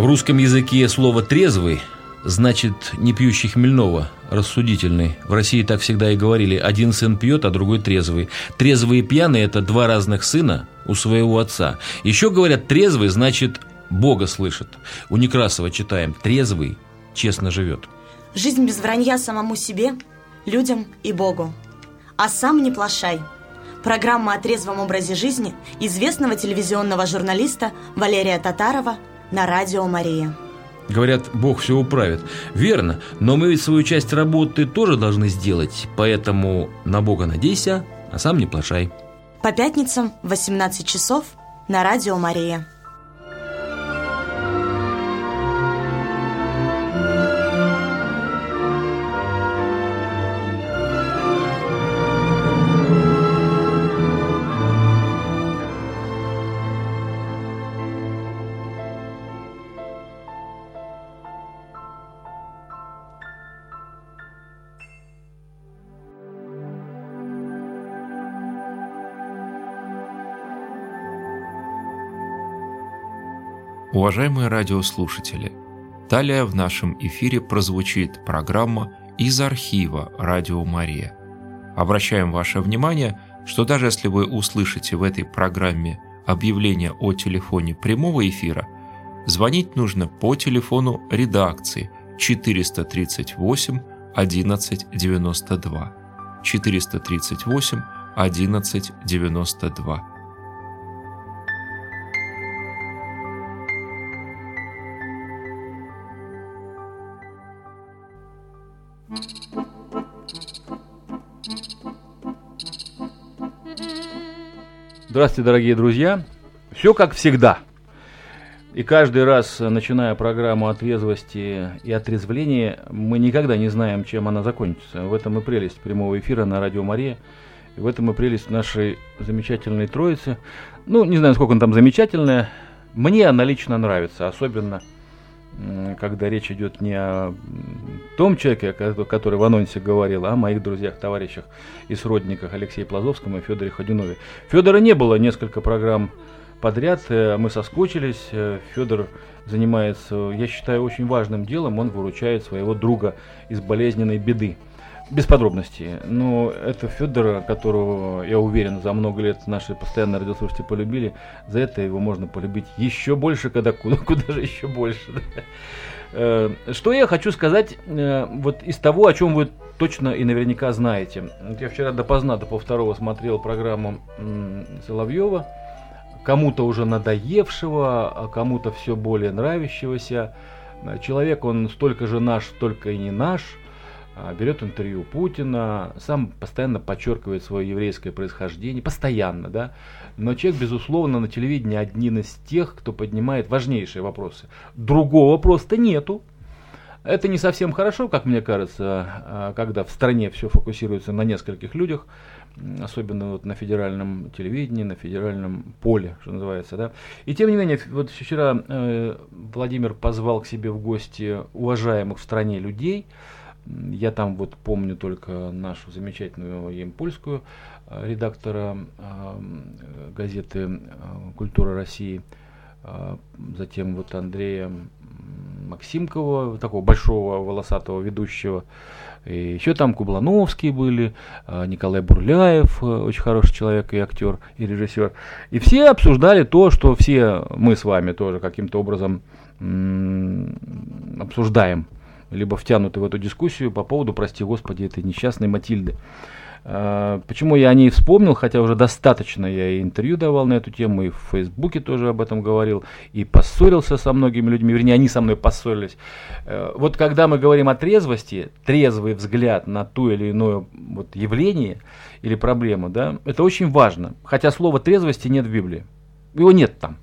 В русском языке слово «трезвый» значит не пьющий хмельного, рассудительный. В России так всегда и говорили. Один сын пьет, а другой трезвый. Трезвый и пьяный – это два разных сына у своего отца. Еще говорят, трезвый значит Бога слышит. У Некрасова читаем «трезвый честно живет». Жизнь без вранья самому себе, людям и Богу. А сам не плашай. Программа о трезвом образе жизни известного телевизионного журналиста Валерия Татарова на радио «Мария». Говорят, Бог все управит. Верно, но мы ведь свою часть работы тоже должны сделать, поэтому на Бога надейся, а сам не плашай. По пятницам в 18 часов на радио «Мария». Уважаемые радиослушатели, далее в нашем эфире прозвучит программа из архива «Радио Мария». Обращаем ваше внимание, что даже если вы услышите в этой программе объявление о телефоне прямого эфира, звонить нужно по телефону редакции 438 1192 438 1192. Здравствуйте, дорогие друзья. Все как всегда. И каждый раз, начиная программу о трезвости и отрезвлении, мы никогда не знаем, чем она закончится. В этом и прелесть прямого эфира на Радио Мария. И в этом и прелесть нашей замечательной троицы. Ну, не знаю, сколько он там замечательная. Мне она лично нравится, особенно когда речь идет не о том человеке, который в анонсе говорил, а о моих друзьях, товарищах и сродниках Алексее Плазовском и Федоре Ходюнове. Федора не было несколько программ подряд, э, мы соскучились. Э, Федор занимается, я считаю, очень важным делом, он выручает своего друга из болезненной беды без подробностей. Но это Федора, которого, я уверен, за много лет наши постоянные радиослушатели полюбили. За это его можно полюбить еще больше, когда куда, куда же еще больше. Э, что я хочу сказать э, вот из того, о чем вы точно и наверняка знаете. Я вчера допоздна, до полвторого смотрел программу Соловьева. Кому-то уже надоевшего, а кому-то все более нравящегося. Человек, он столько же наш, столько и не наш – берет интервью Путина, сам постоянно подчеркивает свое еврейское происхождение, постоянно, да. Но человек, безусловно, на телевидении один из тех, кто поднимает важнейшие вопросы. Другого просто нету. Это не совсем хорошо, как мне кажется, а, когда в стране все фокусируется на нескольких людях, особенно вот на федеральном телевидении, на федеральном поле, что называется, да. И тем не менее, вот вчера э, Владимир позвал к себе в гости уважаемых в стране людей, я там вот помню только нашу замечательную емпольскую э, редактора э, газеты э, «Культура России», затем вот Андрея Максимкова, такого большого волосатого ведущего, и еще там Кублановские были, Николай Бурляев, очень хороший человек и актер, и режиссер. И все обсуждали то, что все мы с вами тоже каким-то образом обсуждаем либо втянуты в эту дискуссию по поводу, прости господи, этой несчастной Матильды. А, почему я о ней вспомнил, хотя уже достаточно я и интервью давал на эту тему, и в Фейсбуке тоже об этом говорил, и поссорился со многими людьми, вернее, они со мной поссорились. Э, вот когда мы говорим о трезвости, трезвый взгляд на то или иное вот явление или проблему, да, это очень важно. Хотя слова трезвости нет в Библии. Его нет там.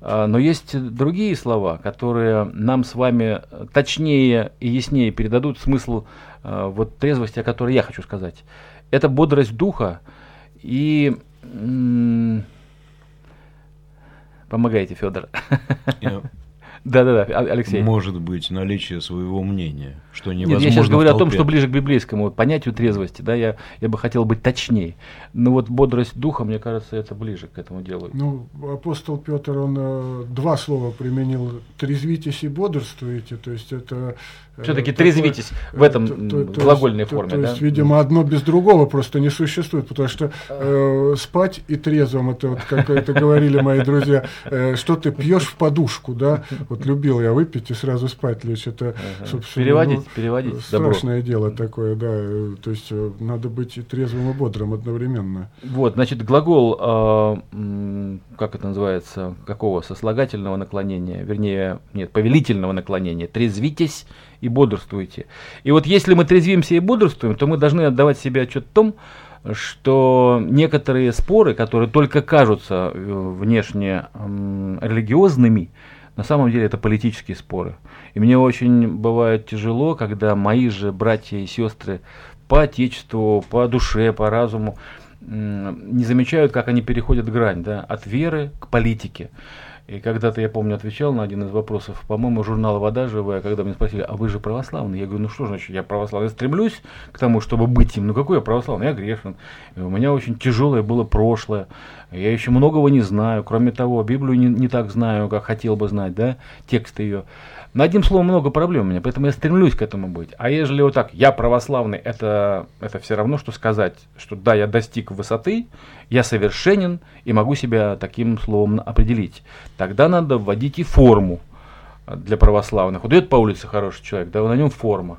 А, но есть другие слова, которые нам с вами точнее и яснее передадут смысл а, вот трезвости, о которой я хочу сказать. Это бодрость духа и... Помогайте, Федор. Да-да-да, Алексей. Может быть, наличие своего мнения, что невозможно Нет, я сейчас говорю о том, что ближе к библейскому понятию трезвости, да, я, я бы хотел быть точнее. Но вот бодрость духа, мне кажется, это ближе к этому делу. Ну, апостол Петр, он э, два слова применил, трезвитесь и бодрствуете, то есть это Все-таки трезвитесь в этом то, то, глагольной то, форме. То, да? есть, видимо, одно без другого просто не существует, потому что э, спать и трезвым, это вот, как это говорили мои друзья, э, что ты пьешь в подушку, да? Вот любил я выпить и сразу спать лечь. Это, собственно, переводить, ну, переводить. Страшное добро. дело такое, да. Э, то есть э, надо быть и трезвым, и бодрым одновременно. Вот, значит, глагол, э, как это называется, какого сослагательного наклонения, вернее, нет, повелительного наклонения, трезвитесь и бодрствуйте. И вот если мы трезвимся и бодрствуем, то мы должны отдавать себе отчет в том, что некоторые споры, которые только кажутся э, внешне религиозными, на самом деле это политические споры. И мне очень бывает тяжело, когда мои же братья и сестры по отечеству, по душе, по разуму не замечают, как они переходят грань да, от веры к политике. И когда-то, я помню, отвечал на один из вопросов, по-моему, журнала «Вода живая», когда меня спросили, а вы же православный? Я говорю, ну что значит, я православный? Я стремлюсь к тому, чтобы быть им. Ну какой я православный? Я грешен. И у меня очень тяжелое было прошлое. Я еще многого не знаю. Кроме того, Библию не, не так знаю, как хотел бы знать, да, текст ее. Но одним словом, много проблем у меня, поэтому я стремлюсь к этому быть. А ежели вот так, я православный, это, это все равно, что сказать, что да, я достиг высоты, я совершенен и могу себя таким словом определить. Тогда надо вводить и форму для православных. Вот идет по улице хороший человек, да, на нем форма.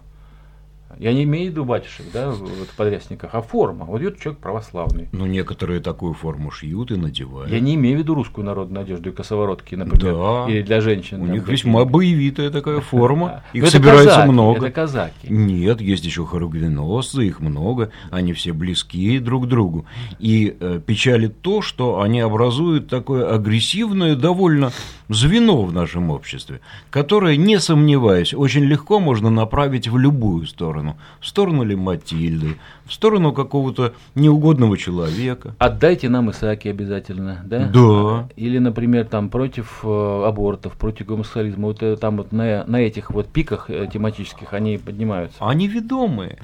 Я не имею в виду батюшек, да, в подрясниках, а форма. Вот идет человек православный. Ну, некоторые такую форму шьют и надевают. Я не имею в виду русскую народную одежду и косоворотки, например, да. или для женщин. У них весьма боевитая такая форма. Их это собирается казаки, много. Это казаки. Нет, есть еще хоругвеносцы, их много. Они все близки друг к другу. И э, печалит то, что они образуют такое агрессивное довольно звено в нашем обществе, которое, не сомневаясь, очень легко можно направить в любую сторону. В сторону ли Матильды, в сторону какого-то неугодного человека. Отдайте нам Исааки обязательно, да? Да. Или, например, там против э, абортов, против гомосексуализма. Вот э, там вот на, на этих вот пиках э, тематических они поднимаются. Они ведомые.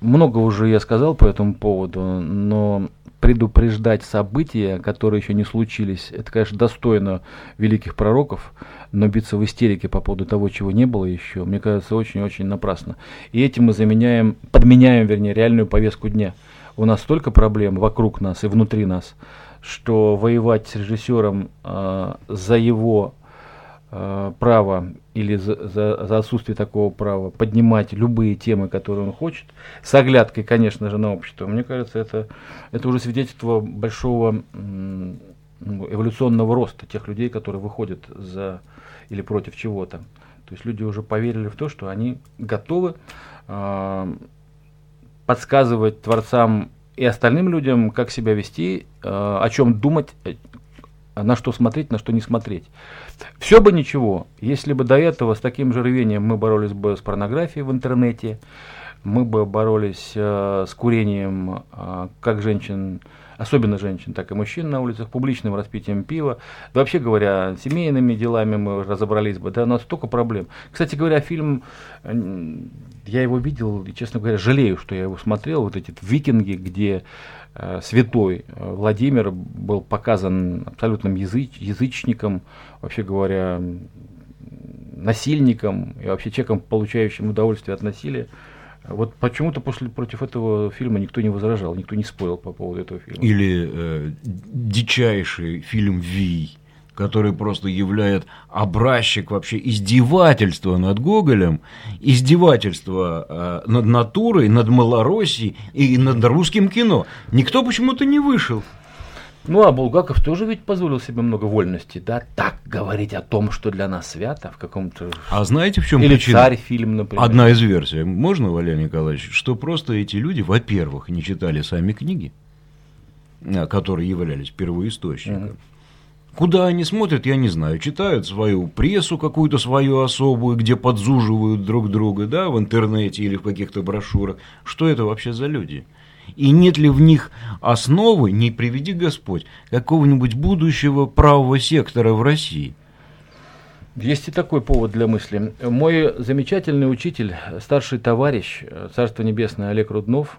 Много уже я сказал по этому поводу, но предупреждать события, которые еще не случились, это, конечно, достойно великих пророков, но биться в истерике по поводу того, чего не было еще, мне кажется, очень-очень напрасно. И этим мы заменяем, подменяем, вернее, реальную повестку дня. У нас столько проблем вокруг нас и внутри нас, что воевать с режиссером э, за его право или за, за, за отсутствие такого права поднимать любые темы, которые он хочет, с оглядкой, конечно же, на общество, мне кажется, это, это уже свидетельство большого ну, эволюционного роста тех людей, которые выходят за или против чего-то. То есть люди уже поверили в то, что они готовы э, подсказывать творцам и остальным людям, как себя вести, э, о чем думать, э, на что смотреть, на что не смотреть. Все бы ничего, если бы до этого с таким же рвением мы боролись бы с порнографией в интернете, мы бы боролись э, с курением э, как женщин, особенно женщин, так и мужчин на улицах, публичным распитием пива. Да, вообще говоря, семейными делами мы разобрались бы, да, у нас столько проблем. Кстати говоря, фильм, я его видел, и, честно говоря, жалею, что я его смотрел, вот эти «Викинги», где э, святой э, Владимир был показан абсолютным языч, язычником, вообще говоря, насильником и вообще человеком, получающим удовольствие от насилия. Вот почему-то после против этого фильма никто не возражал, никто не спорил по поводу этого фильма. Или э, дичайший фильм «Вий», который просто являет образчик вообще издевательства над Гоголем, издевательства э, над натурой, над Малороссией и над русским кино. Никто почему-то не вышел. Ну, а Булгаков тоже ведь позволил себе много вольности, да, так говорить о том, что для нас свято в каком-то... А знаете, в чем Или причина? «Царь» фильм, например. Одна из версий. Можно, Валерий Николаевич? Что просто эти люди, во-первых, не читали сами книги, а, которые являлись первоисточником. Угу. Куда они смотрят, я не знаю. Читают свою прессу какую-то свою особую, где подзуживают друг друга, да, в интернете или в каких-то брошюрах. Что это вообще за люди? И нет ли в них основы, не приведи Господь, какого-нибудь будущего правого сектора в России? Есть и такой повод для мысли. Мой замечательный учитель, старший товарищ, Царство Небесное Олег Руднов,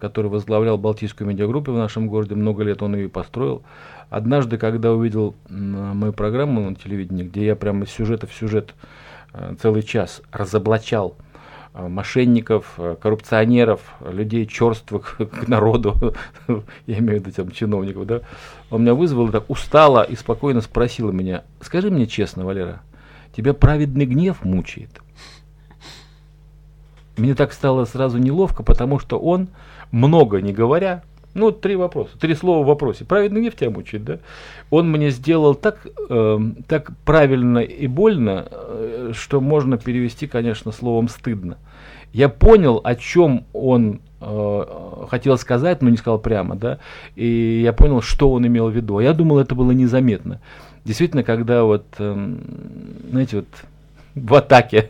который возглавлял Балтийскую медиагруппу в нашем городе, много лет он ее построил. Однажды, когда увидел мою программу на телевидении, где я прямо из сюжета в сюжет э, целый час разоблачал э, мошенников, э, коррупционеров, людей черствых к народу, я имею в виду там, чиновников, да, он меня вызвал и так устало и спокойно спросил меня, скажи мне честно, Валера, тебя праведный гнев мучает? Мне так стало сразу неловко, потому что он, много не говоря, ну, три вопроса, три слова в вопросе. Праведный гнев тебя да? Он мне сделал так, э, так правильно и больно, э, что можно перевести, конечно, словом стыдно. Я понял, о чем он э, хотел сказать, но не сказал прямо, да, и я понял, что он имел в виду. Я думал, это было незаметно. Действительно, когда вот, э, знаете, вот в атаке.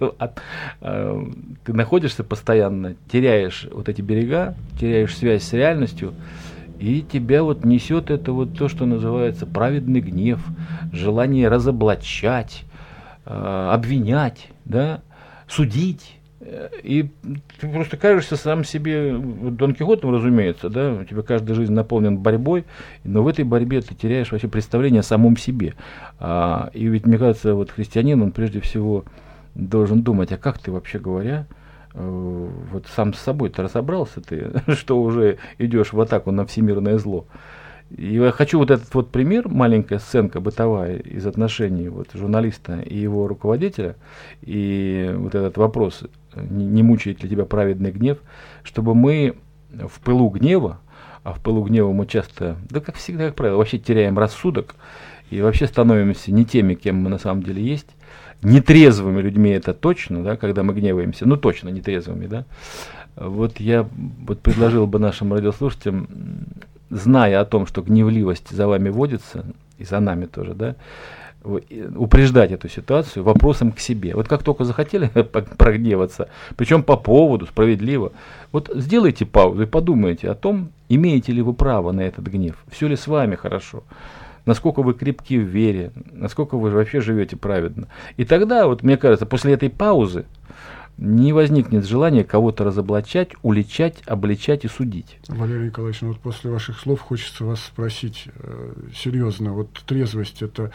Э, ты находишься постоянно, теряешь вот эти берега, теряешь связь с реальностью, и тебя вот несет это вот то, что называется праведный гнев, желание разоблачать, э, обвинять, да, судить. И ты просто кажешься сам себе Дон Кихотом, разумеется, да, у тебя каждая жизнь наполнена борьбой, но в этой борьбе ты теряешь вообще представление о самом себе. А, и ведь, мне кажется, вот христианин, он прежде всего должен думать, а как ты вообще говоря, э, вот сам с собой-то разобрался ты, что уже идешь в атаку на всемирное зло. И я хочу вот этот вот пример, маленькая сценка бытовая из отношений вот журналиста и его руководителя, и вот этот вопрос, не, мучает ли тебя праведный гнев, чтобы мы в пылу гнева, а в пылу гнева мы часто, да как всегда, как правило, вообще теряем рассудок и вообще становимся не теми, кем мы на самом деле есть, нетрезвыми людьми это точно, да, когда мы гневаемся, ну точно нетрезвыми, да. Вот я вот предложил бы нашим радиослушателям, зная о том, что гневливость за вами водится, и за нами тоже, да, упреждать эту ситуацию вопросом к себе. Вот как только захотели прогневаться, причем по поводу, справедливо, вот сделайте паузу и подумайте о том, имеете ли вы право на этот гнев, все ли с вами хорошо, насколько вы крепки в вере, насколько вы вообще живете праведно. И тогда, вот мне кажется, после этой паузы не возникнет желания кого-то разоблачать, уличать, обличать и судить. Валерий Николаевич, ну вот после ваших слов хочется вас спросить э, серьезно, вот трезвость это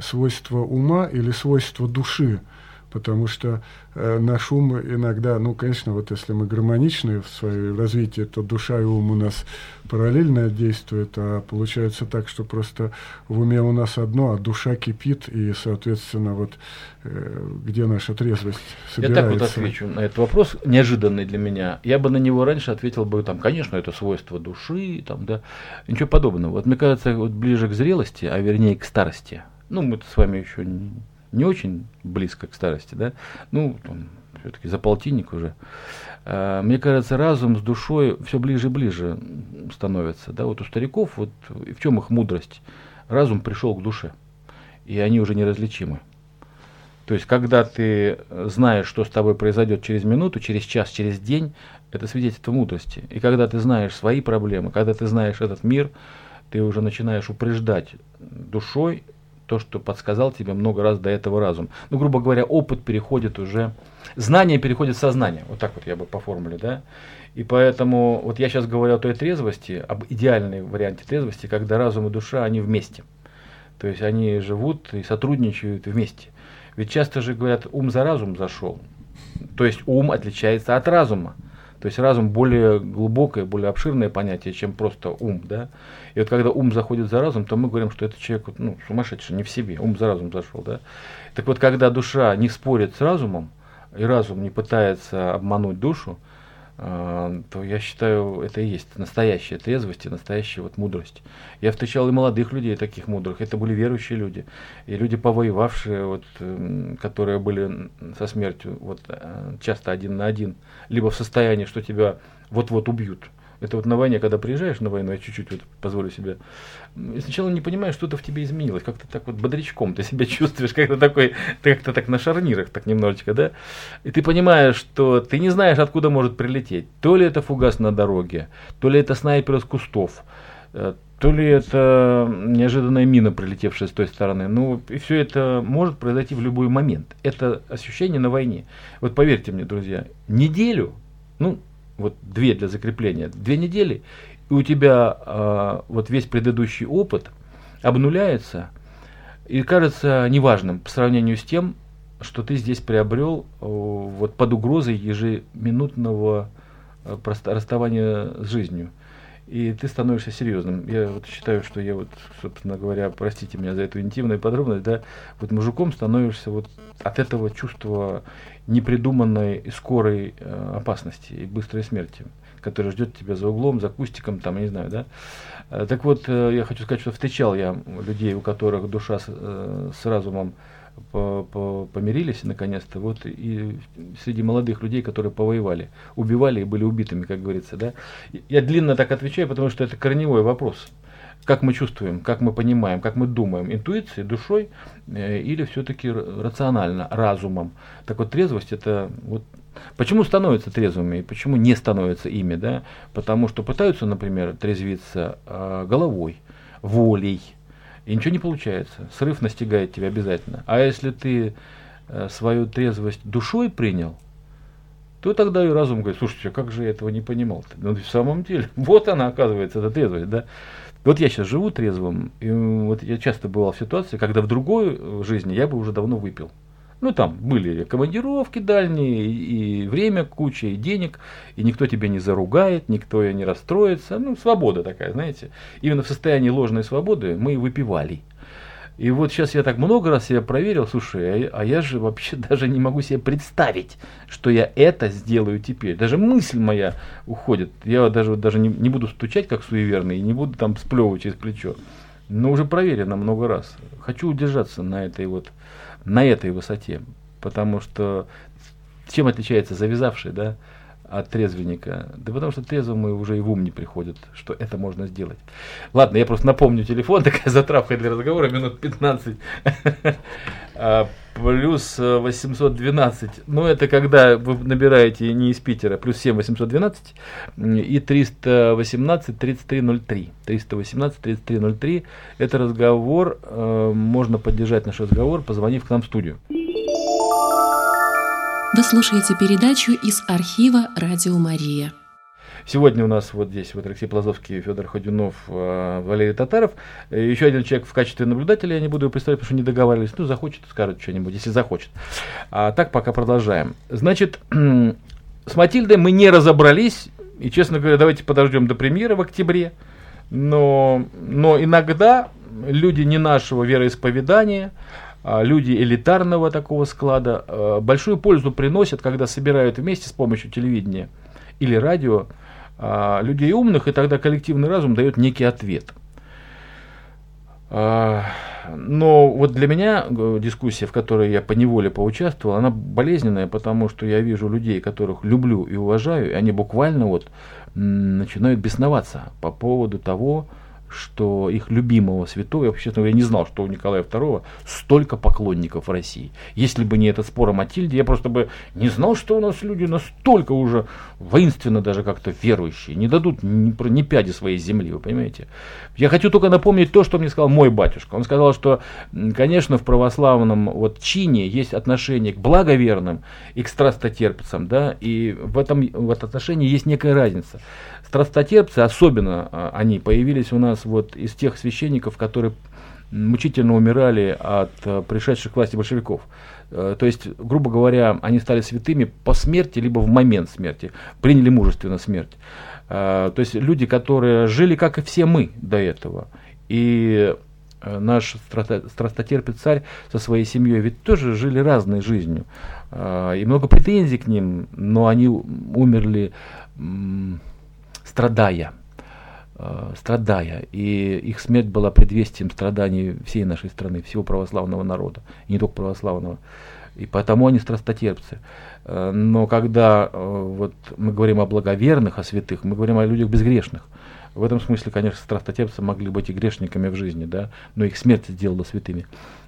свойство ума или свойство души? Потому что э, наш ум иногда, ну, конечно, вот если мы гармоничны в своем развитии, то душа и ум у нас параллельно действуют, а получается так, что просто в уме у нас одно, а душа кипит, и, соответственно, вот э, где наша трезвость собирается. Я так вот отвечу на этот вопрос, неожиданный для меня. Я бы на него раньше ответил бы, там, конечно, это свойство души, там, да, ничего подобного. Вот мне кажется, вот ближе к зрелости, а вернее к старости, ну, мы с вами еще не не очень близко к старости, да, ну, все-таки за полтинник уже. А, мне кажется, разум с душой все ближе и ближе становится, да, вот у стариков, вот в чем их мудрость? Разум пришел к душе, и они уже неразличимы. То есть, когда ты знаешь, что с тобой произойдет через минуту, через час, через день, это свидетельство мудрости. И когда ты знаешь свои проблемы, когда ты знаешь этот мир, ты уже начинаешь упреждать душой то, что подсказал тебе много раз до этого разум. Ну, грубо говоря, опыт переходит уже, знание переходит в сознание. Вот так вот я бы по формуле, да. И поэтому вот я сейчас говорю о той трезвости, об идеальной варианте трезвости, когда разум и душа, они вместе. То есть они живут и сотрудничают вместе. Ведь часто же говорят, ум за разум зашел. То есть ум отличается от разума. То есть разум более глубокое, более обширное понятие, чем просто ум, да. И вот когда ум заходит за разум, то мы говорим, что это человек ну, сумасшедший, не в себе, ум за разум зашел, да. Так вот, когда душа не спорит с разумом, и разум не пытается обмануть душу, а, то я считаю, это и есть настоящая трезвость и настоящая вот мудрость. Я встречал и молодых людей таких мудрых, это были верующие люди, и люди, повоевавшие, вот, которые были со смертью вот, э, часто один на один, либо в состоянии, что тебя вот-вот убьют. Это вот на войне, когда приезжаешь на войну, я чуть-чуть вот позволю себе, сначала не понимаешь, что-то в тебе изменилось, как-то так вот бодрячком ты себя чувствуешь, как-то такой, ты как-то так на шарнирах, так немножечко, да, и ты понимаешь, что ты не знаешь, откуда может прилететь, то ли это фугас на дороге, то ли это снайпер из кустов, э, то ли это неожиданная мина, прилетевшая с той стороны. Ну, и все это может произойти в любой момент. Это ощущение на войне. Вот поверьте мне, друзья, неделю, ну, вот две для закрепления, две недели, и у тебя э, вот весь предыдущий опыт обнуляется и кажется неважным по сравнению с тем, что ты здесь приобрел э, вот под угрозой ежеминутного э, расставания с жизнью. И ты становишься серьезным. Я вот считаю, что я вот, собственно говоря, простите меня за эту интимную подробность, да, вот мужиком становишься вот от этого чувства непридуманной и скорой э, опасности и быстрой смерти, которая ждет тебя за углом, за кустиком, там, не знаю, да. Э, так вот, э, я хочу сказать, что встречал я людей, у которых душа с, э, с разумом по, помирились наконец-то, вот и среди молодых людей, которые повоевали, убивали и были убитыми, как говорится, да. Я длинно так отвечаю, потому что это корневой вопрос. Как мы чувствуем, как мы понимаем, как мы думаем, интуицией, душой э, или все-таки рационально, разумом. Так вот, трезвость это вот Почему становятся трезвыми и почему не становятся ими, да? Потому что пытаются, например, трезвиться э, головой, волей, и ничего не получается. Срыв настигает тебя обязательно. А если ты э, свою трезвость душой принял, то тогда и разум говорит, слушайте, а как же я этого не понимал-то? Ну, в самом деле, вот она, оказывается, эта трезвость, да. Вот я сейчас живу трезвым, и вот я часто бывал в ситуации, когда в другой э, жизни я бы уже давно выпил. Ну, там были командировки дальние, и, и время куча, и денег, и никто тебя не заругает, никто не расстроится. Ну, свобода такая, знаете. Именно в состоянии ложной свободы мы и выпивали. И вот сейчас я так много раз себя проверил, слушай, а, а я же вообще даже не могу себе представить, что я это сделаю теперь. Даже мысль моя уходит. Я даже, даже не, не буду стучать, как суеверный, и не буду там сплевывать через плечо. Но уже проверено много раз. Хочу удержаться на этой вот на этой высоте. Потому что чем отличается завязавший, да, от трезвенника? Да потому что трезвому уже и в ум не приходит, что это можно сделать. Ладно, я просто напомню телефон, такая затравка для разговора, минут 15. А, плюс 812, ну это когда вы набираете не из Питера, плюс 7 812 и 318 3303. 318 3303. Это разговор, э, можно поддержать наш разговор, позвонив к нам в студию. Вы слушаете передачу из архива «Радио Мария». Сегодня у нас вот здесь вот Алексей Плазовский, Федор Ходюнов, э, Валерий Татаров. Еще один человек в качестве наблюдателя, я не буду его представлять, потому что не договаривались. Ну, захочет, скажет что-нибудь, если захочет. А так пока продолжаем. Значит, с Матильдой мы не разобрались. И, честно говоря, давайте подождем до премьеры в октябре. Но, но иногда люди не нашего вероисповедания, а, люди элитарного такого склада а, большую пользу приносят, когда собирают вместе с помощью телевидения или радио а, людей умных, и тогда коллективный разум дает некий ответ. Но вот для меня э, дискуссия, в которой я по неволе поучаствовал, она болезненная, потому что я вижу людей, которых люблю и уважаю, и они буквально вот начинают бесноваться по поводу того, их любимого святого, я, честно говоря, не знал, что у Николая II столько поклонников в России. Если бы не этот спор о Матильде, я просто бы не знал, что у нас люди настолько уже воинственно даже как-то верующие, не дадут ни, ни пяди своей земли, вы понимаете. Я хочу только напомнить то, что мне сказал мой батюшка. Он сказал, что, конечно, в православном вот чине есть отношение к благоверным и к страстотерпцам, да, и в этом, в этом отношении есть некая разница. Страстотерпцы, особенно а, они, появились у нас вот из тех священников, которые мучительно умирали от а, пришедших к власти большевиков. Э, то есть, грубо говоря, они стали святыми по смерти, либо в момент смерти, приняли мужественно смерть. Э, то есть люди, которые жили, как и все мы до этого. И э, наш страстотерпец царь со своей семьей ведь тоже жили разной жизнью. И много претензий к ним, но они умерли страдая, э, страдая. И их смерть была предвестием страданий всей нашей страны, всего православного народа, и не только православного. И потому они страстотерпцы. Э, но когда э, вот мы говорим о благоверных, о святых, мы говорим о людях безгрешных. В этом смысле, конечно, страстотерпцы могли быть и грешниками в жизни, да, но их смерть сделала святыми.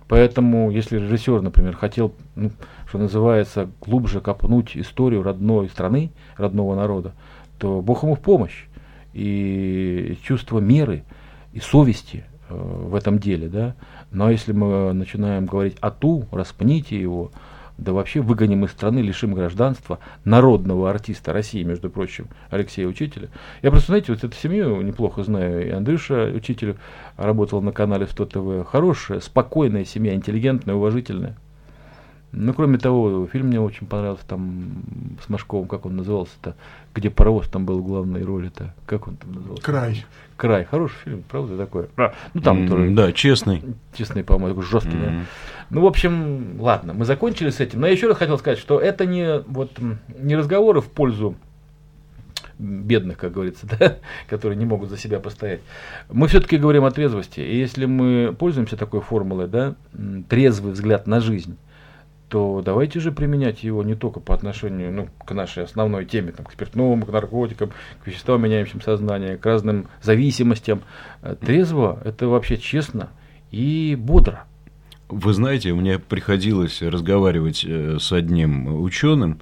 Поэтому, если режиссер, например, хотел, ну, что называется, глубже копнуть историю родной страны, родного народа, то Бог ему в помощь. И чувство меры и совести э, в этом деле, да. Но если мы начинаем говорить о ту, распните его, да вообще выгоним из страны, лишим гражданства народного артиста России, между прочим, Алексея Учителя. Я просто, знаете, вот эту семью неплохо знаю, и Андрюша Учитель работал на канале 100 ТВ. Хорошая, спокойная семья, интеллигентная, уважительная. Ну, кроме того, фильм мне очень понравился там с Машковым, как он назывался-то, где паровоз там был в главной роли-то. Как он там назывался? Край. Край. Хороший фильм, правда, такой. А, ну, там М, тоже Да, честный. честный, по-моему, такой жесткий, да. М. Ну, в общем, ладно, мы закончили с этим. Но я еще раз хотел сказать, что это не, вот, не разговоры в пользу бедных, как говорится, да, которые не могут за себя постоять. Мы все-таки говорим о трезвости. И если мы пользуемся такой формулой, да, трезвый взгляд на жизнь, то давайте же применять его не только по отношению ну, к нашей основной теме, там, к спиртному, к наркотикам, к веществам, меняющим сознание, к разным зависимостям. Э, Трезво – это вообще честно и бодро. Вы знаете, мне приходилось разговаривать э, с одним ученым,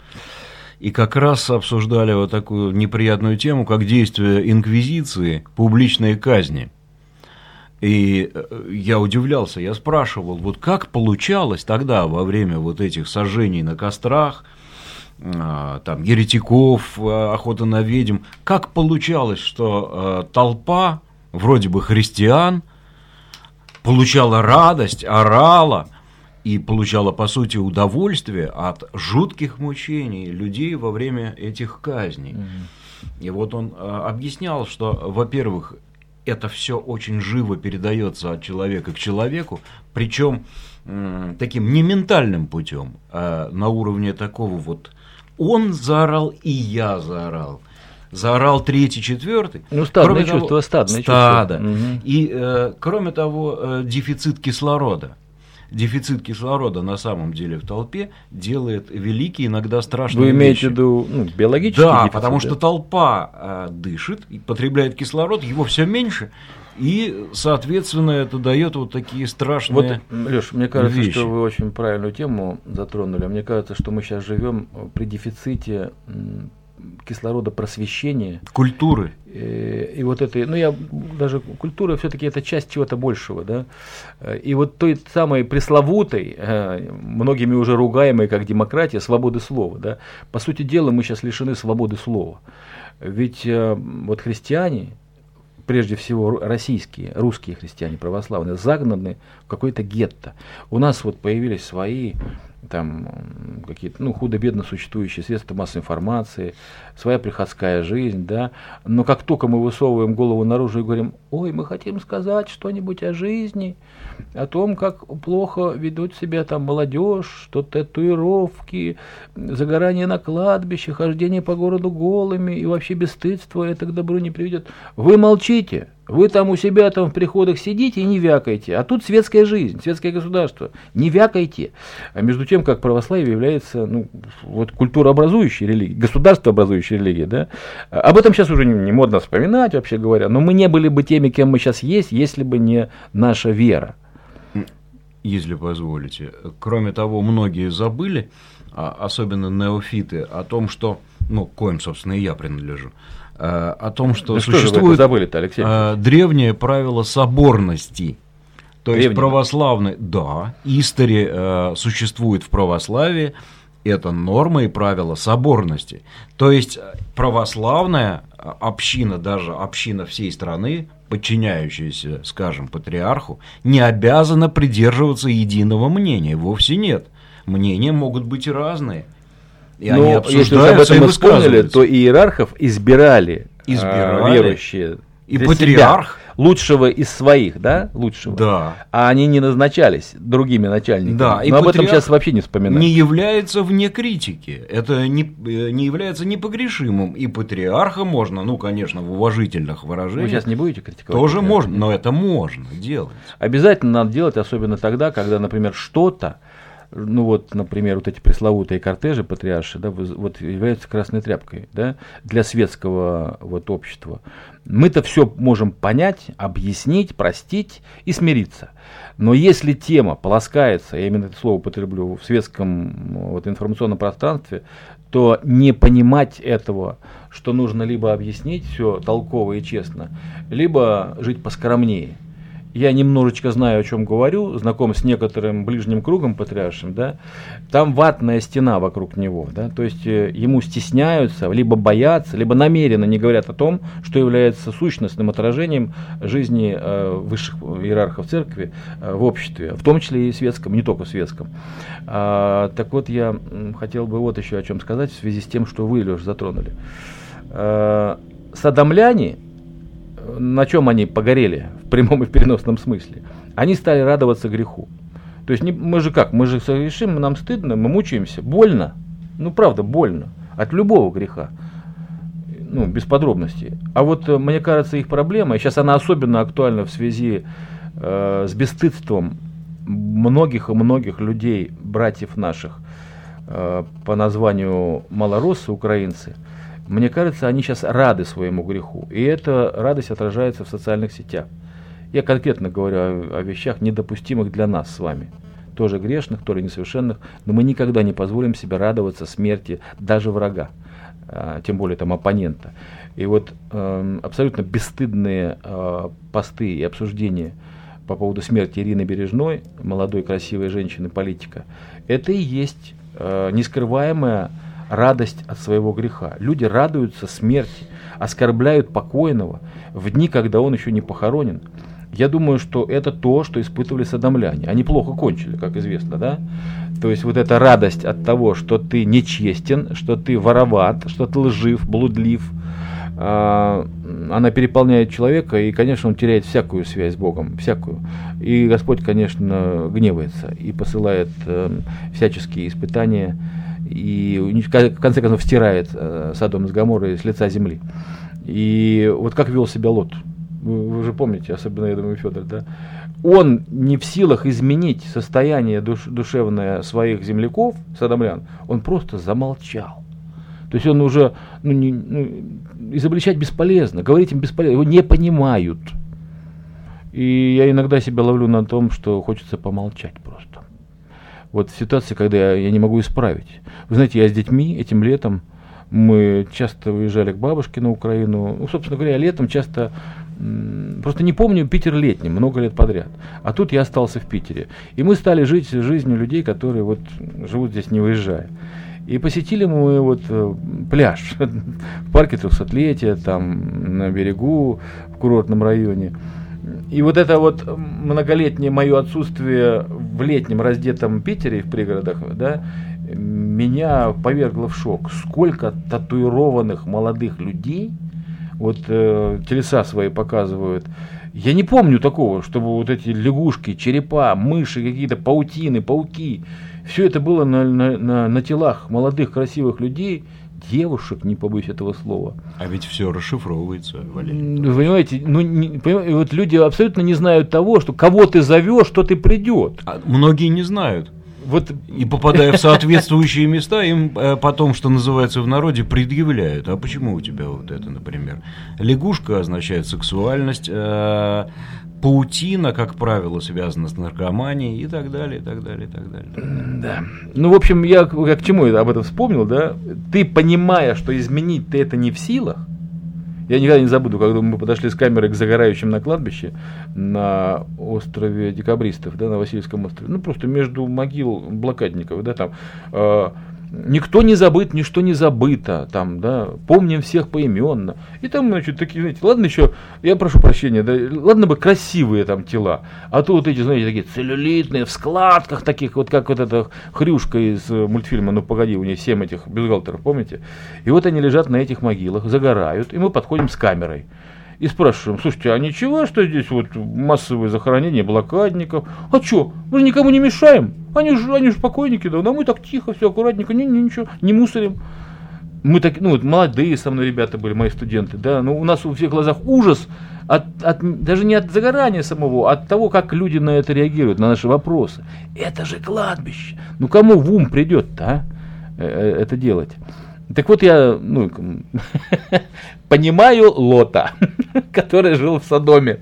и как раз обсуждали вот такую неприятную тему, как действие инквизиции, публичные казни. И э, я удивлялся, я спрашивал, вот как получалось тогда во время вот этих сожжений на кострах, а, там еретиков, а, охота на ведьм, как получалось, что а, толпа вроде бы христиан получала радость, орала и получала, по сути, удовольствие от жутких мучений людей во время этих казней. И вот он объяснял, что, во-первых, это все очень живо передается от человека к человеку, причем таким не ментальным путем, а на уровне такого вот он заорал и я заорал. Заорал третий, четвертый. Ну, стадное Кроме того- чувство, стадное Стадо. чувство. Мгм. И, э, кроме того, э, дефицит кислорода. Дефицит кислорода на самом деле в толпе делает великие, иногда страшные Вы имеете вещи. в виду ну, биологический Да, дефицит, потому да? что толпа э, дышит, и потребляет кислород, его все меньше, и, соответственно, это дает вот такие страшные... Вот, Леш, мне кажется, вещи. что вы очень правильную тему затронули. Мне кажется, что мы сейчас живем при дефиците кислорода просвещения. культуры. Э, И вот это, ну я даже культура все-таки это часть чего-то большего, да. Э, И вот той самой пресловутой, э, многими уже ругаемой как демократия, свободы слова, да. По сути дела мы сейчас лишены свободы слова. Ведь вот христиане, прежде всего российские, русские христиане православные, загнаны в какой-то гетто. У нас вот появились свои там какие-то, ну, худо-бедно существующие средства массовой информации, своя приходская жизнь, да, но как только мы высовываем голову наружу и говорим, ой, мы хотим сказать что-нибудь о жизни, о том, как плохо ведут себя там молодежь, что татуировки, загорание на кладбище, хождение по городу голыми и вообще бесстыдство это к добру не приведет. Вы молчите, вы там у себя там в приходах сидите и не вякайте, а тут светская жизнь, светское государство, не вякайте. А между тем, как православие является ну, вот культурообразующей религией, государствообразующей религией, да, об этом сейчас уже не, не модно вспоминать, вообще говоря, но мы не были бы теми, кем мы сейчас есть, если бы не наша вера. если позволите. Кроме того, многие забыли, а, особенно неофиты, о том, что, ну, коим, собственно, и я принадлежу, а, о том, что что это существует забыли-то, Алексей? а, древнее правило соборности. То есть Древнее? православный, да, истори э, существует в православии, это норма и правила соборности. То есть э, православная э, община, даже община всей страны, подчиняющаяся, скажем, патриарху, не обязана придерживаться единого мнения. Вовсе нет. Мнения могут быть и разные. И они Но Ну, если об и этом вспомнили, высказываются. то иерархов избирали, Избирали. а, верующие И патриарх. себя лучшего из своих, да, лучшего. Да. А они не назначались другими начальниками. Да, и Но об этом сейчас вообще не вспоминают. не является вне критики. Это не, э, не является непогрешимым. И патриарха можно, ну, конечно, в уважительных Вы выражениях, сейчас не будете критиковать? тоже патриарха? можно, но это можно делать. Обязательно надо делать, особенно тогда, когда, например, что-то, ну вот, например, вот эти пресловутые кортежи патриарши, да, вот являются красной тряпкой, да, для светского вот общества. Мы-то все можем понять, объяснить, простить и смириться. Но если тема полоскается, я именно это слово употреблю, в светском вот, информационном пространстве, что не понимать этого, что нужно либо объяснить все толково и честно, либо жить поскромнее – я немножечко знаю, о чем говорю, знаком с некоторым ближним кругом патриаршим, да, там ватная стена вокруг него, да, то есть э, ему стесняются, либо боятся, либо намеренно не говорят о том, что является сущностным отражением жизни э, высших иерархов церкви э, в обществе, в том числе и светском, не только светском. А, так вот, я хотел бы вот еще о чем сказать в связи с тем, что вы, Леш, затронули. А, садомляне на чем они погорели в прямом и в переносном смысле? Они стали радоваться греху. То есть не, мы же как, мы же совершим, нам стыдно, мы мучаемся, больно. Ну правда, больно. От любого греха. Ну, без подробностей. А вот э, мне кажется, их проблема, и сейчас она особенно актуальна в связи э, с бесстыдством многих и многих людей, братьев наших, э, по названию малороссы, украинцы – мне кажется, они сейчас рады своему греху. И эта радость отражается в социальных сетях. Я конкретно говорю о, о вещах, недопустимых для нас с вами. Тоже грешных, то ли несовершенных, но мы никогда не позволим себе радоваться смерти даже врага, а, тем более там оппонента. И вот э, абсолютно бесстыдные э, посты и обсуждения по поводу смерти Ирины Бережной, молодой красивой женщины-политика, это и есть э, нескрываемая радость от своего греха. Люди радуются смерти, оскорбляют покойного в дни, когда он еще не похоронен. Я думаю, что это то, что испытывали садомляне. Они плохо кончили, как известно, да? То есть вот эта радость от того, что ты нечестен, что ты вороват, что ты лжив, блудлив, а, она переполняет человека, и, конечно, он теряет всякую связь с Богом, всякую. И Господь, конечно, гневается и посылает э, всяческие испытания и в конце концов стирает э, Содом с Гаморой с лица земли. И вот как вел себя Лот, вы, вы же помните, особенно, я думаю, Федор, да? Он не в силах изменить состояние душ, душевное своих земляков, садомлян, он просто замолчал. То есть он уже, ну, не, ну, изобличать бесполезно, говорить им бесполезно, его не понимают. И я иногда себя ловлю на том, что хочется помолчать просто вот ситуации, когда я, я не могу исправить. Вы знаете, я с детьми этим летом, мы часто уезжали к бабушке на Украину. Ну, собственно говоря, летом часто Просто не помню Питер летним, много лет подряд. А тут я остался в Питере. И мы стали жить жизнью людей, которые вот живут здесь не выезжая. И посетили мы вот э, пляж в парке трехсотлетия, там на берегу, в курортном районе. И вот это вот многолетнее мое отсутствие в летнем раздетом Питере в пригородах, да, меня повергло в шок. Сколько татуированных молодых людей, вот э, телеса свои показывают, я не помню такого, чтобы вот эти лягушки, черепа, мыши, какие-то паутины, пауки, все это было на, на, на, на телах молодых красивых людей, девушек, не побоюсь этого слова. А ведь все расшифровывается, Валерий. Вы понимаете, ну, не, понимаете, вот люди абсолютно не знают того, что кого ты зовешь, что ты придет. А многие не знают. Вот и попадая в соответствующие места, им э, потом, что называется в народе, предъявляют. А почему у тебя вот это, например? Лягушка означает сексуальность, э, паутина, как правило, связана с наркоманией и так далее, и так далее, и так далее. Да. Ну, в общем, я, я к чему об этом вспомнил, да? Ты, понимая, что изменить ты это не в силах, я никогда не забуду, когда мы подошли с камерой к загорающим на кладбище на острове Декабристов, да, на Васильевском острове, ну, просто между могил блокадников, да, там, э, никто не забыт, ничто не забыто, там, да, помним всех поименно. И там, значит, такие, знаете, ладно еще, я прошу прощения, да, ладно бы красивые там тела, а то вот эти, знаете, такие целлюлитные, в складках таких, вот как вот эта хрюшка из э, мультфильма «Ну погоди», у нее семь этих бюстгальтеров, помните? И вот они лежат на этих могилах, загорают, и мы подходим с камерой и спрашиваем, слушайте, а ничего, что здесь вот массовые захоронения блокадников? А что, мы же никому не мешаем? Они же, они же покойники, да, да мы так тихо, все аккуратненько, не, не, ничего, не мусорим. Мы так, ну, вот молодые со мной ребята были, мои студенты, да, но у нас у всех глазах ужас, от, от, даже не от загорания самого, а от того, как люди на это реагируют, на наши вопросы. Это же кладбище. Ну, кому в ум придет-то, а, э, э, это делать? Так вот я ну, понимаю Лота, который жил в Содоме.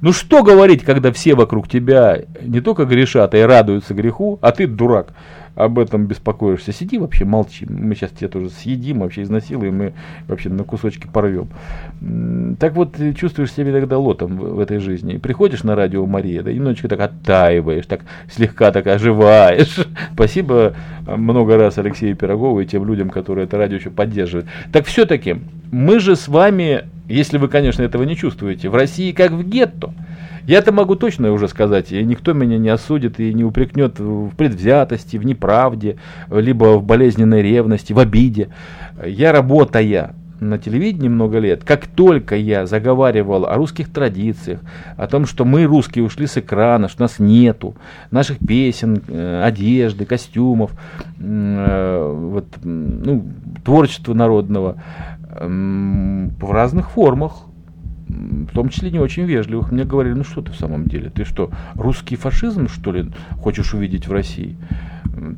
Ну что говорить, когда все вокруг тебя не только грешат, а и радуются греху, а ты дурак об этом беспокоишься. Сиди вообще, молчи. Мы сейчас тебя тоже съедим, вообще изнасилуем и вообще на кусочки порвем. Так вот, чувствуешь себя тогда лотом в, этой жизни. И приходишь на радио Мария, да, немножечко так оттаиваешь, так слегка так оживаешь. Спасибо много раз Алексею Пирогову и тем людям, которые это радио еще поддерживают. Так все-таки, мы же с вами, если вы, конечно, этого не чувствуете, в России как в гетто. Я это могу точно уже сказать, и никто меня не осудит и не упрекнет в предвзятости, в неправде, либо в болезненной ревности, в обиде. Я работая на телевидении много лет, как только я заговаривал о русских традициях, о том, что мы, русские, ушли с экрана, что нас нету, наших песен, э, одежды, костюмов, э, вот, ну, творчества народного в разных формах, в том числе не очень вежливых, мне говорили, ну что ты в самом деле, ты что, русский фашизм, что ли, хочешь увидеть в России?